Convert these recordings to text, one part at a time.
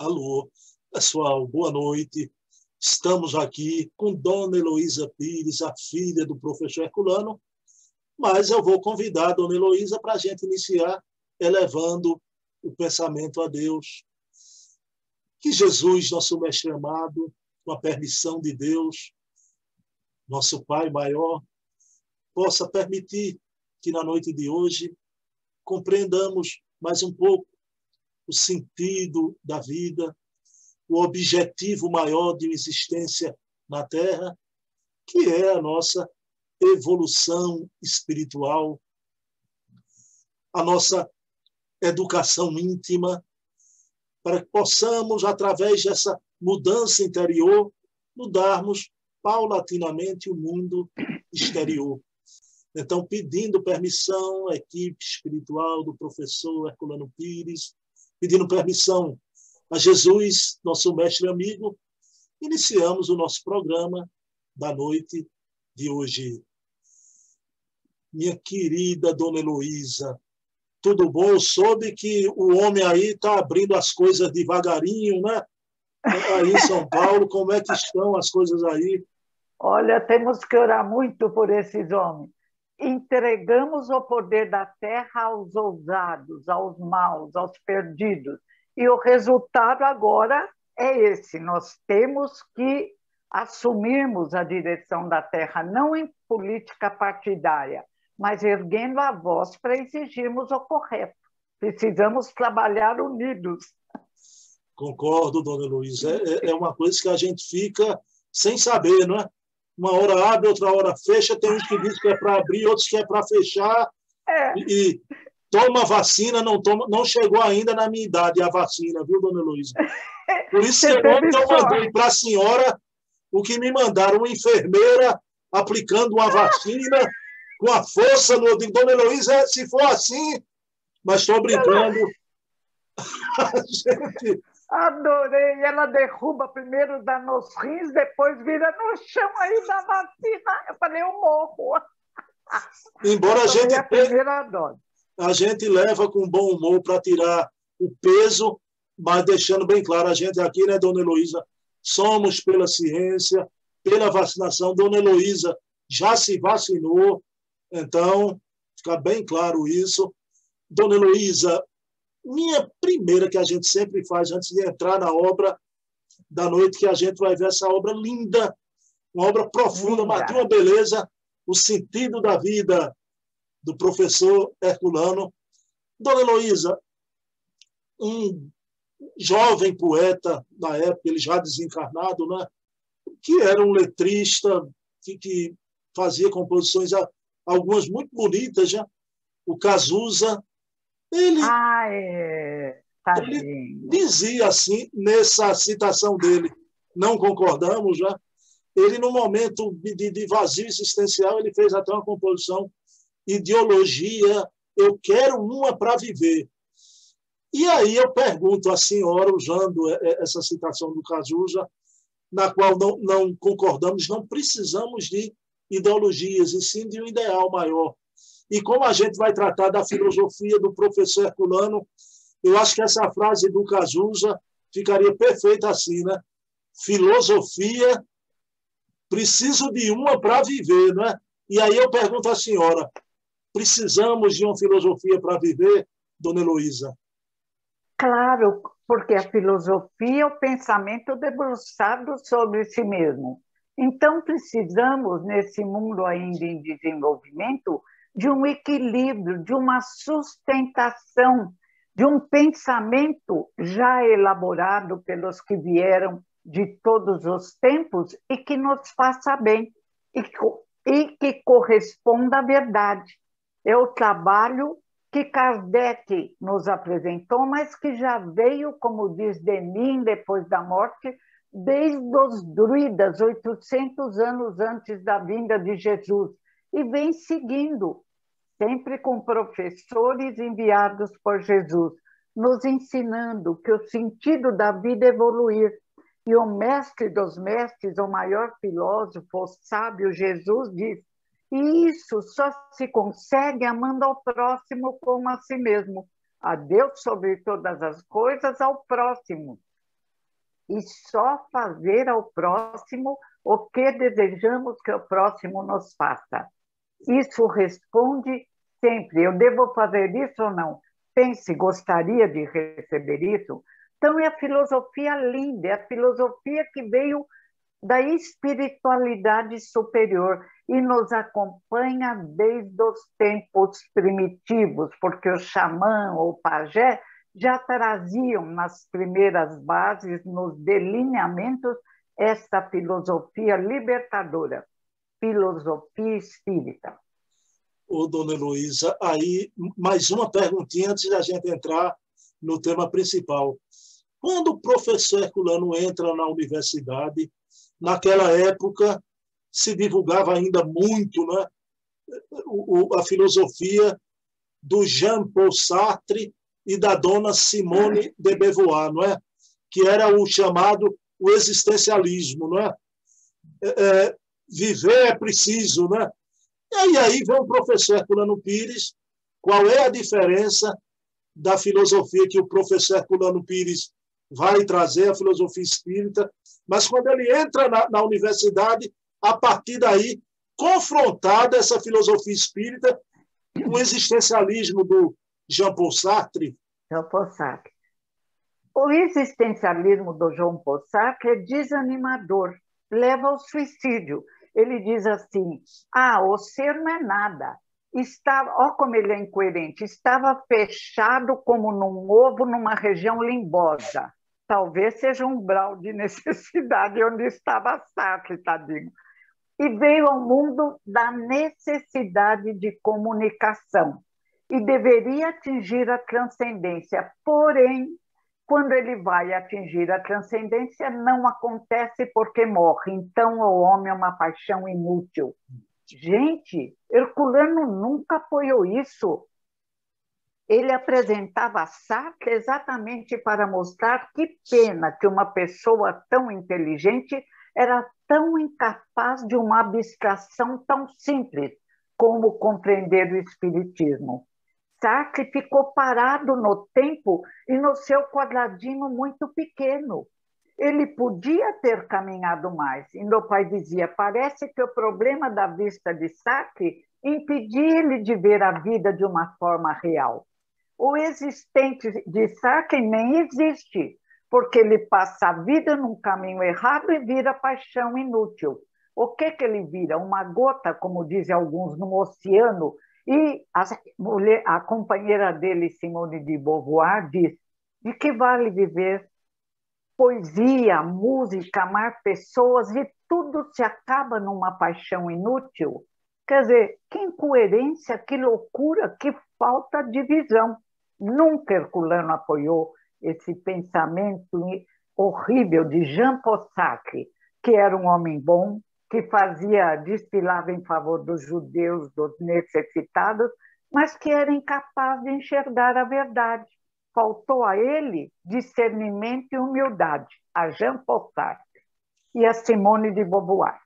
Alô, pessoal, boa noite. Estamos aqui com Dona Heloísa Pires, a filha do professor Herculano, mas eu vou convidar a Dona Heloísa para a gente iniciar elevando o pensamento a Deus. Que Jesus, nosso mestre amado, com a permissão de Deus, nosso Pai maior, possa permitir que na noite de hoje compreendamos mais um pouco o sentido da vida, o objetivo maior de uma existência na Terra, que é a nossa evolução espiritual, a nossa educação íntima, para que possamos, através dessa mudança interior, mudarmos paulatinamente o mundo exterior. Então, pedindo permissão à equipe espiritual do professor Herculano Pires, pedindo permissão a Jesus, nosso mestre e amigo, iniciamos o nosso programa da noite de hoje. Minha querida Dona Heloísa, tudo bom? Eu soube que o homem aí está abrindo as coisas devagarinho, né? Aí em São Paulo, como é que estão as coisas aí? Olha, temos que orar muito por esses homens. Entregamos o poder da terra aos ousados, aos maus, aos perdidos e o resultado agora é esse: nós temos que assumirmos a direção da terra, não em política partidária, mas erguendo a voz para exigirmos o correto. Precisamos trabalhar unidos. Concordo, dona Luísa. É, é, uma coisa que a gente fica sem saber, não é? Uma hora abre, outra hora fecha. Tem uns que dizem que é para abrir, outros que é para fechar. É. E, toma vacina, não toma, não chegou ainda na minha idade a vacina, viu, dona Luísa? Por isso que ontem eu mandei para a senhora o que me mandaram, uma enfermeira aplicando uma vacina com a força no. Digo, dona Luísa, se for assim, mas estou brincando. gente... Adorei. Ela derruba primeiro, dá nos rins, depois vira no chão aí da vacina. Eu falei, eu morro. Embora a gente. A primeira dose a gente leva com bom humor para tirar o peso, mas deixando bem claro, a gente aqui, né, dona Heloísa, somos pela ciência, pela vacinação. Dona Heloísa já se vacinou, então fica bem claro isso. Dona Heloísa, minha primeira que a gente sempre faz antes de entrar na obra da noite, que a gente vai ver essa obra linda, uma obra profunda, mas de uma beleza, o sentido da vida, do professor Herculano. Dona Heloísa, um jovem poeta na época, ele já desencarnado, né? que era um letrista, que, que fazia composições, algumas muito bonitas, já. o Cazuza, ele, ah, é. ele dizia assim, nessa citação dele, não concordamos já, ele, no momento de, de vazio existencial, ele fez até uma composição ideologia, eu quero uma para viver. E aí eu pergunto à senhora, usando essa citação do Cazuza, na qual não, não concordamos, não precisamos de ideologias, e sim de um ideal maior. E como a gente vai tratar da filosofia do professor Herculano, eu acho que essa frase do Cazuza ficaria perfeita assim, né? Filosofia, preciso de uma para viver, né? E aí eu pergunto à senhora, Precisamos de uma filosofia para viver, dona Heloísa? Claro, porque a filosofia é o pensamento debruçado sobre si mesmo. Então, precisamos, nesse mundo ainda em desenvolvimento, de um equilíbrio, de uma sustentação, de um pensamento já elaborado pelos que vieram de todos os tempos e que nos faça bem e, e que corresponda à verdade. É o trabalho que Kardec nos apresentou, mas que já veio, como diz Denis, depois da morte, desde os druidas, 800 anos antes da vinda de Jesus, e vem seguindo, sempre com professores enviados por Jesus, nos ensinando que o sentido da vida é evoluir. E o mestre dos mestres, o maior filósofo, o sábio Jesus, diz e isso só se consegue amando ao próximo como a si mesmo. A Deus sobre todas as coisas, ao próximo. e só fazer ao próximo o que desejamos que o próximo nos faça. Isso responde sempre: eu devo fazer isso ou não? Pense, gostaria de receber isso? Então, é a filosofia linda, é a filosofia que veio da espiritualidade superior e nos acompanha desde os tempos primitivos, porque o xamã ou pajé já traziam nas primeiras bases, nos delineamentos, esta filosofia libertadora, filosofia espírita. Ô, dona Heloísa, aí mais uma perguntinha antes da gente entrar no tema principal. Quando o professor Herculano entra na universidade, naquela época se divulgava ainda muito né, a filosofia do Jean-Paul Sartre e da dona Simone de Beauvoir, não é? que era o chamado o existencialismo. Não é? É, é viver é preciso. Né? E aí vem o professor Herculano Pires, qual é a diferença da filosofia que o professor Herculano Pires vai trazer, a filosofia espírita, mas quando ele entra na, na universidade, a partir daí, confrontada essa filosofia espírita com o existencialismo do Jean-Paul Sartre. Jean-Paul Sartre. O existencialismo do Jean Paul Sartre é desanimador, leva ao suicídio. Ele diz assim: ah, o ser não é nada. Estava, ó como ele é incoerente, estava fechado como num ovo numa região limbosa talvez seja um grau de necessidade onde estava Sartre, tadinho. E veio ao mundo da necessidade de comunicação e deveria atingir a transcendência. Porém, quando ele vai atingir a transcendência, não acontece porque morre. Então, o homem é uma paixão inútil. Gente, Herculano nunca apoiou isso ele apresentava Sartre exatamente para mostrar que pena que uma pessoa tão inteligente era tão incapaz de uma abstração tão simples como compreender o Espiritismo. Sartre ficou parado no tempo e no seu quadradinho muito pequeno. Ele podia ter caminhado mais. E meu pai dizia: parece que o problema da vista de Sartre impedia ele de ver a vida de uma forma real o existente de Sartre nem existe, porque ele passa a vida num caminho errado e vira paixão inútil. O que, que ele vira? Uma gota, como dizem alguns, no oceano. E a, mulher, a companheira dele, Simone de Beauvoir, diz: de que vale viver? Poesia, música, amar pessoas e tudo se acaba numa paixão inútil. Quer dizer, que incoerência, que loucura, que falta de visão. Nunca Herculano apoiou esse pensamento horrível de Jean Paul Sartre, que era um homem bom, que fazia, desfilava em favor dos judeus, dos necessitados, mas que era incapaz de enxergar a verdade. Faltou a ele discernimento e humildade, a Jean Paul Sartre e a Simone de Beauvoir.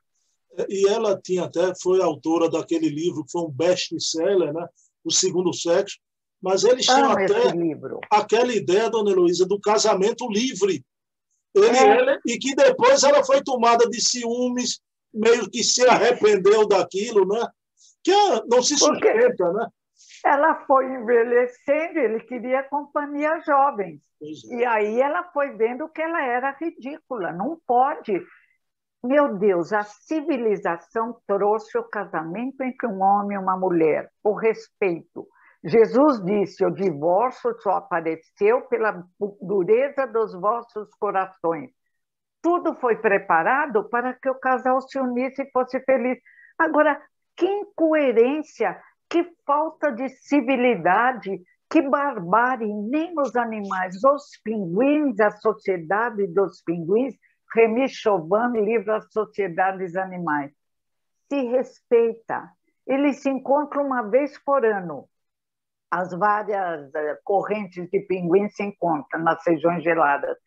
E ela tinha até foi autora daquele livro que foi um best-seller, né? O Segundo Sexo, mas eles tinham até aquela ideia, dona Heloísa, do casamento livre. Ele, é. e que depois ela foi tomada de ciúmes, meio que se arrependeu daquilo, né? Que não se sustenta, né? Ela foi envelhecendo, ele queria companhia jovens. É. E aí ela foi vendo que ela era ridícula, não pode. Meu Deus, a civilização trouxe o casamento entre um homem e uma mulher, o respeito, Jesus disse: O divórcio só apareceu pela dureza dos vossos corações. Tudo foi preparado para que o casal se unisse e fosse feliz. Agora, que incoerência, que falta de civilidade, que barbárie, nem os animais, os pinguins, a sociedade dos pinguins, Remy Chauvin, livro As Sociedades Animais. Se respeita. Eles se encontram uma vez por ano as várias eh, correntes de pinguim se encontram nas regiões geladas.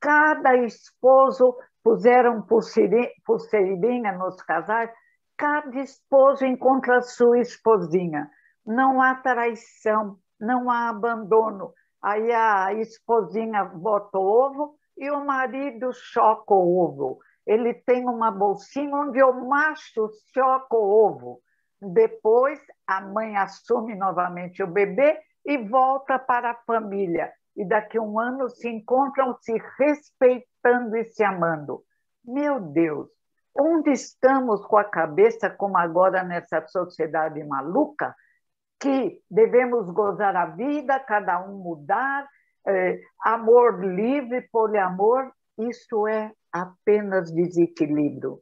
Cada esposo puseram pulseirinha nos casais, cada esposo encontra a sua esposinha. Não há traição, não há abandono. Aí a esposinha bota o ovo e o marido choca o ovo. Ele tem uma bolsinha onde o macho choca o ovo. Depois, a mãe assume novamente o bebê e volta para a família. E daqui a um ano se encontram se respeitando e se amando. Meu Deus, onde estamos com a cabeça, como agora nessa sociedade maluca, que devemos gozar a vida, cada um mudar, é, amor livre, poliamor, isso é apenas desequilíbrio.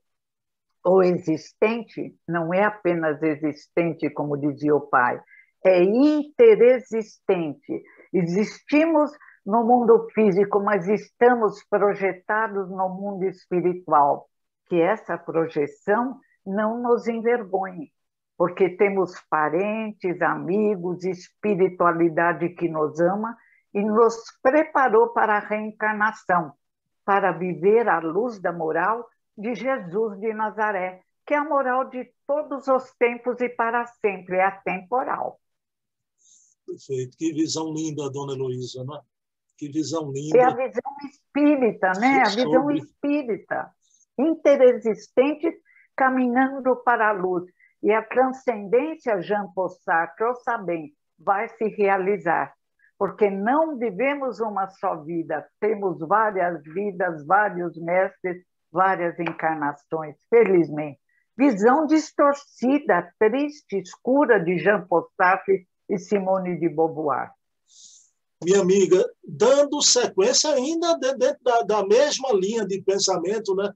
O existente não é apenas existente, como dizia o pai, é interexistente. Existimos no mundo físico, mas estamos projetados no mundo espiritual. Que essa projeção não nos envergonhe, porque temos parentes, amigos, espiritualidade que nos ama e nos preparou para a reencarnação, para viver a luz da moral de Jesus de Nazaré, que é a moral de todos os tempos e para sempre, é atemporal. Perfeito. Que visão linda, dona Heloísa, né? Que visão linda. É a visão espírita, né? A visão Sobre... espírita, interexistente, caminhando para a luz. E a transcendência, Jean Paul Sartre, sabem, vai se realizar. Porque não vivemos uma só vida, temos várias vidas, vários mestres, várias encarnações, felizmente. Visão distorcida, triste, escura de Jean Paul Sartre e Simone de Beauvoir. Minha amiga, dando sequência ainda dentro da, da mesma linha de pensamento, né?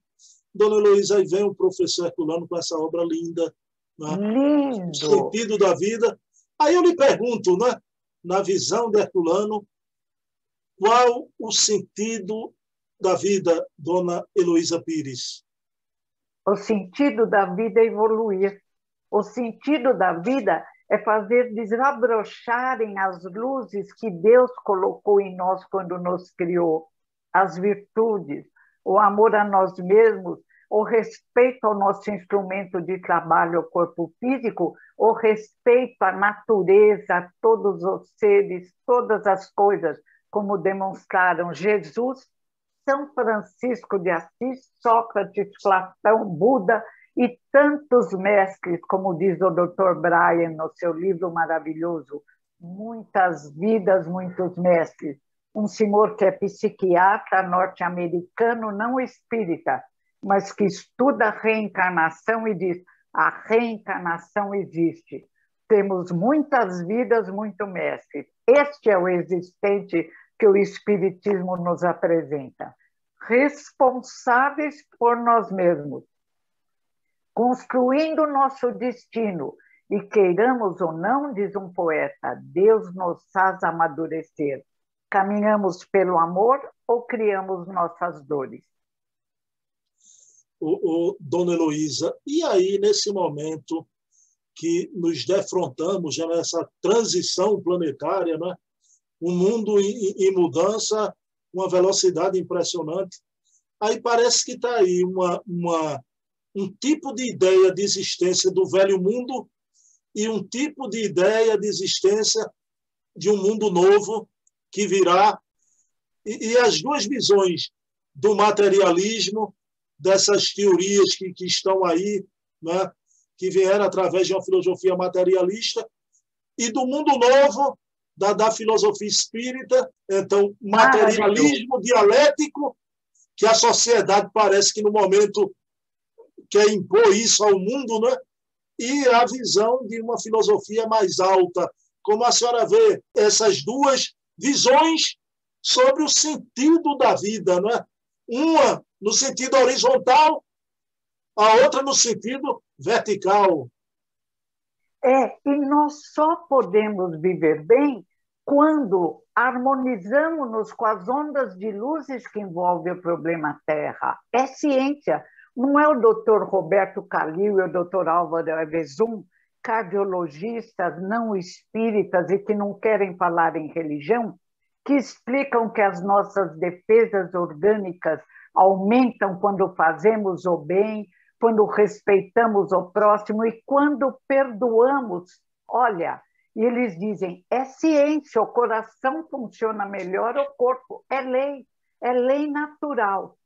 Dona Heloísa, aí vem o professor Herculano com essa obra linda. Né? Lindo! Sentido da vida. Aí eu lhe pergunto, né? na visão de Herculano, qual o sentido da vida, Dona Heloísa Pires? O sentido da vida é evoluir. O sentido da vida é fazer desabrocharem as luzes que Deus colocou em nós quando nos criou, as virtudes, o amor a nós mesmos, o respeito ao nosso instrumento de trabalho, o corpo físico, o respeito à natureza, a todos os seres, todas as coisas, como demonstraram Jesus, São Francisco de Assis, Sócrates, Platão, Buda e tantos mestres, como diz o Dr. Brian no seu livro maravilhoso, Muitas Vidas, Muitos Mestres. Um senhor que é psiquiatra norte-americano, não espírita, mas que estuda reencarnação e diz: a reencarnação existe. Temos muitas vidas, muito mestres. Este é o existente que o Espiritismo nos apresenta. Responsáveis por nós mesmos, construindo nosso destino. E queiramos ou não, diz um poeta, Deus nos faz amadurecer. Caminhamos pelo amor ou criamos nossas dores? O, o Dona Heloísa, e aí, nesse momento que nos defrontamos já nessa transição planetária, né? um mundo em, em mudança, uma velocidade impressionante, aí parece que está aí uma, uma um tipo de ideia de existência do velho mundo e um tipo de ideia de existência de um mundo novo que virá. E, e as duas visões do materialismo, dessas teorias que, que estão aí, né, que vieram através de uma filosofia materialista, e do mundo novo, da, da filosofia espírita, então, materialismo dialético, que a sociedade parece que no momento quer impor isso ao mundo, né? e a visão de uma filosofia mais alta. Como a senhora vê essas duas visões sobre o sentido da vida, né? uma no sentido horizontal, a outra no sentido vertical. É, e nós só podemos viver bem quando harmonizamos-nos com as ondas de luzes que envolvem o problema Terra. É ciência. Não é o doutor Roberto Calil e o doutor Álvaro Evezum, cardiologistas não espíritas e que não querem falar em religião, que explicam que as nossas defesas orgânicas aumentam quando fazemos o bem, quando respeitamos o próximo e quando perdoamos. Olha, e eles dizem: é ciência, o coração funciona melhor, o corpo é lei. é lei natural,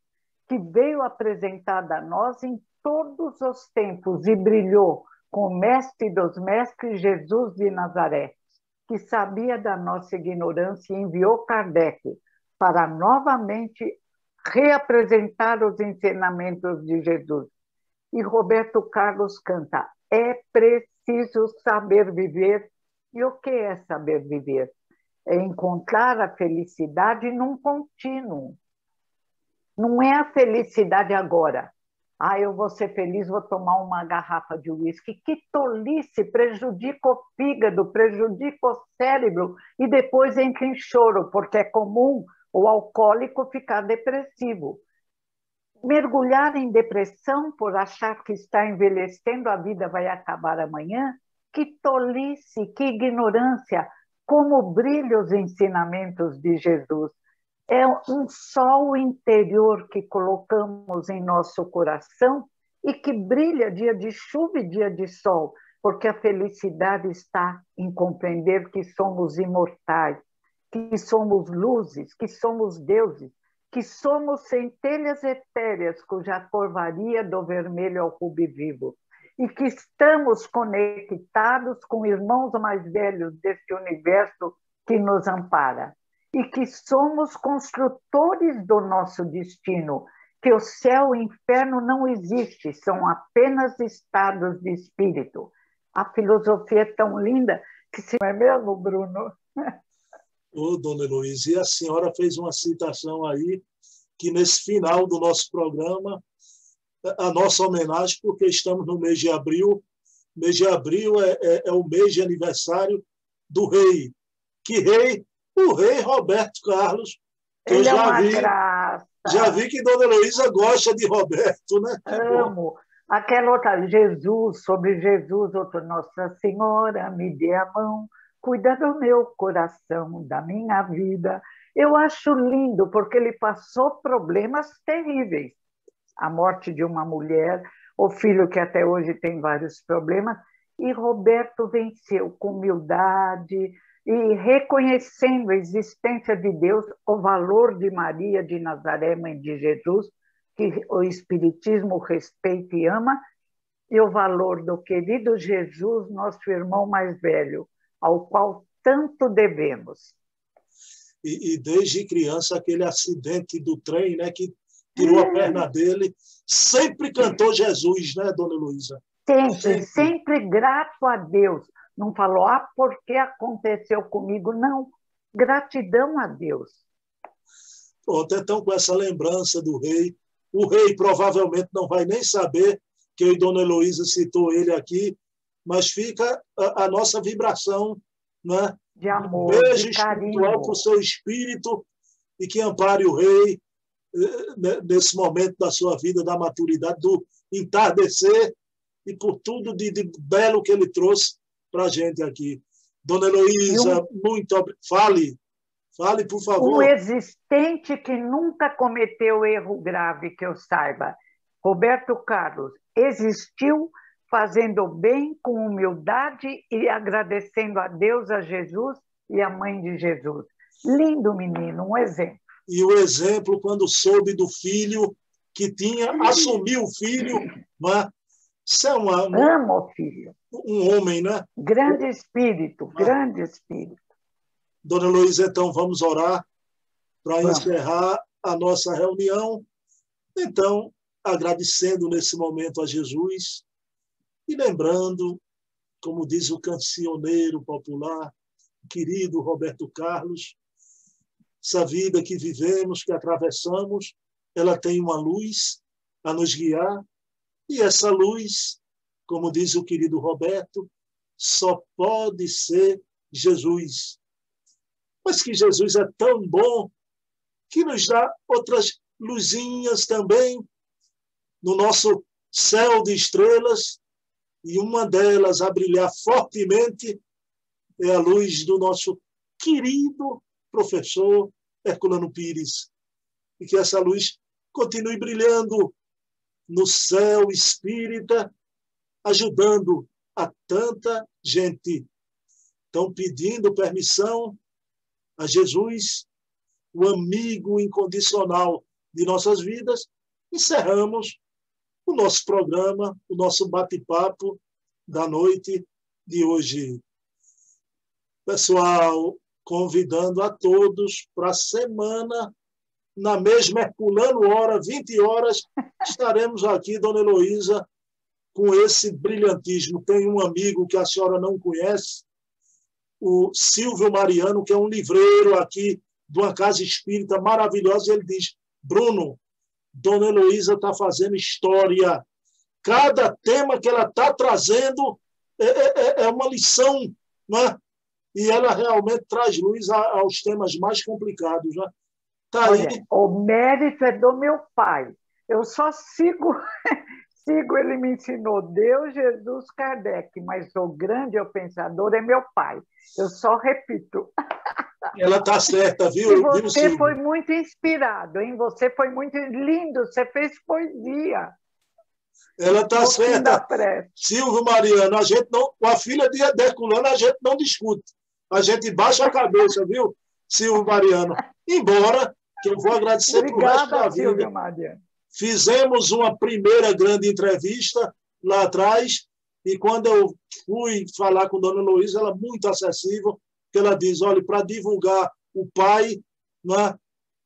que veio apresentada a nós em todos os tempos e brilhou com o mestre dos mestres Jesus de Nazaré, que sabia da nossa ignorância e enviou Kardec para novamente reapresentar os ensinamentos de Jesus. E Roberto Carlos canta: é preciso saber viver. E o que é saber viver? É encontrar a felicidade num contínuo. Não é a felicidade agora, ah, eu vou ser feliz, vou tomar uma garrafa de uísque. Que tolice! Prejudica o fígado, prejudica o cérebro e depois entra em choro, porque é comum o alcoólico ficar depressivo. Mergulhar em depressão por achar que está envelhecendo, a vida vai acabar amanhã? Que tolice, que ignorância! Como brilham os ensinamentos de Jesus é um sol interior que colocamos em nosso coração e que brilha dia de chuva e dia de sol, porque a felicidade está em compreender que somos imortais, que somos luzes, que somos deuses, que somos centelhas etéreas cuja cor varia do vermelho ao rubi vivo e que estamos conectados com irmãos mais velhos deste universo que nos ampara e que somos construtores do nosso destino, que o céu e o inferno não existem, são apenas estados de espírito. A filosofia é tão linda que se não é mesmo, Bruno? Ô, dona Heloísa, e a senhora fez uma citação aí que nesse final do nosso programa, a nossa homenagem, porque estamos no mês de abril, mês de abril é, é, é o mês de aniversário do rei. Que rei o rei Roberto Carlos. Que Ele eu é já é vi, graça. Já vi que Dona Heloísa gosta de Roberto, né? Amo. Aquela outra, Jesus, sobre Jesus, outra Nossa Senhora, me dê a mão, cuida do meu coração, da minha vida. Eu acho lindo, porque ele passou problemas terríveis. A morte de uma mulher, o filho que até hoje tem vários problemas, e Roberto venceu com humildade, e reconhecendo a existência de Deus, o valor de Maria de Nazaré, mãe de Jesus, que o Espiritismo respeita e ama, e o valor do querido Jesus, nosso irmão mais velho, ao qual tanto devemos. E, e desde criança, aquele acidente do trem, né, que tirou a perna dele, sempre cantou Jesus, né, dona Luísa? Sempre, sempre, sempre grato a Deus não falou, ah, porque aconteceu comigo. Não, gratidão a Deus. Pronto, então, com essa lembrança do rei, o rei provavelmente não vai nem saber que a Dona Heloísa citou ele aqui, mas fica a, a nossa vibração né? de amor, um beijo de espiritual para o seu espírito e que ampare o rei eh, nesse momento da sua vida, da maturidade, do entardecer e por tudo de, de belo que ele trouxe para a gente aqui. Dona Heloísa, um, muito. Fale, fale, por favor. O existente que nunca cometeu erro grave, que eu saiba, Roberto Carlos, existiu fazendo bem com humildade e agradecendo a Deus, a Jesus e a mãe de Jesus. Lindo menino, um exemplo. E o exemplo, quando soube do filho que tinha, assumiu o filho, mas é uma, Amo o filho um homem, né? Grande espírito, ah. grande espírito. Dona Luísa, então vamos orar para encerrar a nossa reunião. Então, agradecendo nesse momento a Jesus e lembrando, como diz o cancioneiro popular, querido Roberto Carlos, essa vida que vivemos, que atravessamos, ela tem uma luz a nos guiar, e essa luz como diz o querido Roberto, só pode ser Jesus. Mas que Jesus é tão bom que nos dá outras luzinhas também no nosso céu de estrelas, e uma delas a brilhar fortemente é a luz do nosso querido professor Herculano Pires. E que essa luz continue brilhando no céu espírita ajudando a tanta gente. Estão pedindo permissão a Jesus o amigo incondicional de nossas vidas, encerramos o nosso programa, o nosso bate-papo da noite de hoje. Pessoal, convidando a todos para a semana, na mesma Herculano Hora, 20 horas, estaremos aqui, Dona Heloísa, com esse brilhantismo. Tem um amigo que a senhora não conhece, o Silvio Mariano, que é um livreiro aqui de uma casa espírita maravilhosa, e ele diz: Bruno, Dona Heloísa está fazendo história. Cada tema que ela está trazendo é, é, é, é, uma lição, né? e ela realmente traz luz aos temas mais complicados. Né? Tá Olha, aí. O mérito é do meu pai. Eu só sigo sigo, ele me ensinou Deus, Jesus, Kardec, mas o grande o pensador é meu pai. Eu só repito. Ela está certa, viu? E você viu, foi muito inspirado, hein? Você foi muito lindo, você fez poesia. Ela está certa. Silvio Mariano, a gente não, com a filha de Herculano, a gente não discute. A gente baixa a cabeça, viu, Silvio Mariano? Embora, que eu vou agradecer por resto da vida. Mariano. Fizemos uma primeira grande entrevista lá atrás, e quando eu fui falar com Dona Luísa, ela muito acessível, que ela diz, olha, para divulgar o pai, né,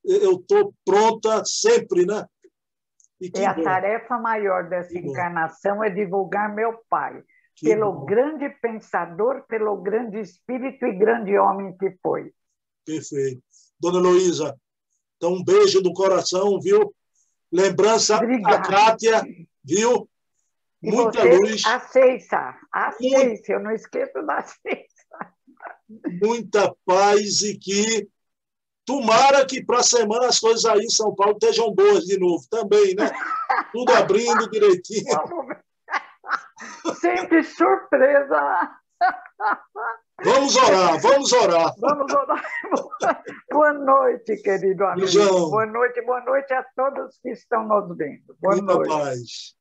eu estou pronta sempre, né? E, e a bom. tarefa maior dessa que encarnação bom. é divulgar meu pai, que pelo bom. grande pensador, pelo grande espírito e grande homem que foi. Perfeito. Dona Luísa, então um beijo do coração, viu? Lembrança Obrigada. a Kátia, viu? E Muita luz. A Ceiça, a Ceiça, eu não esqueço da Ceiça. Muita paz e que tomara que para a semana as coisas aí em São Paulo estejam boas de novo também, né? Tudo abrindo direitinho. Sempre surpresa. Vamos orar, vamos orar. Vamos orar. Boa noite, querido amigo. Boa noite, boa noite a todos que estão nos vendo. Boa Muita noite. paz.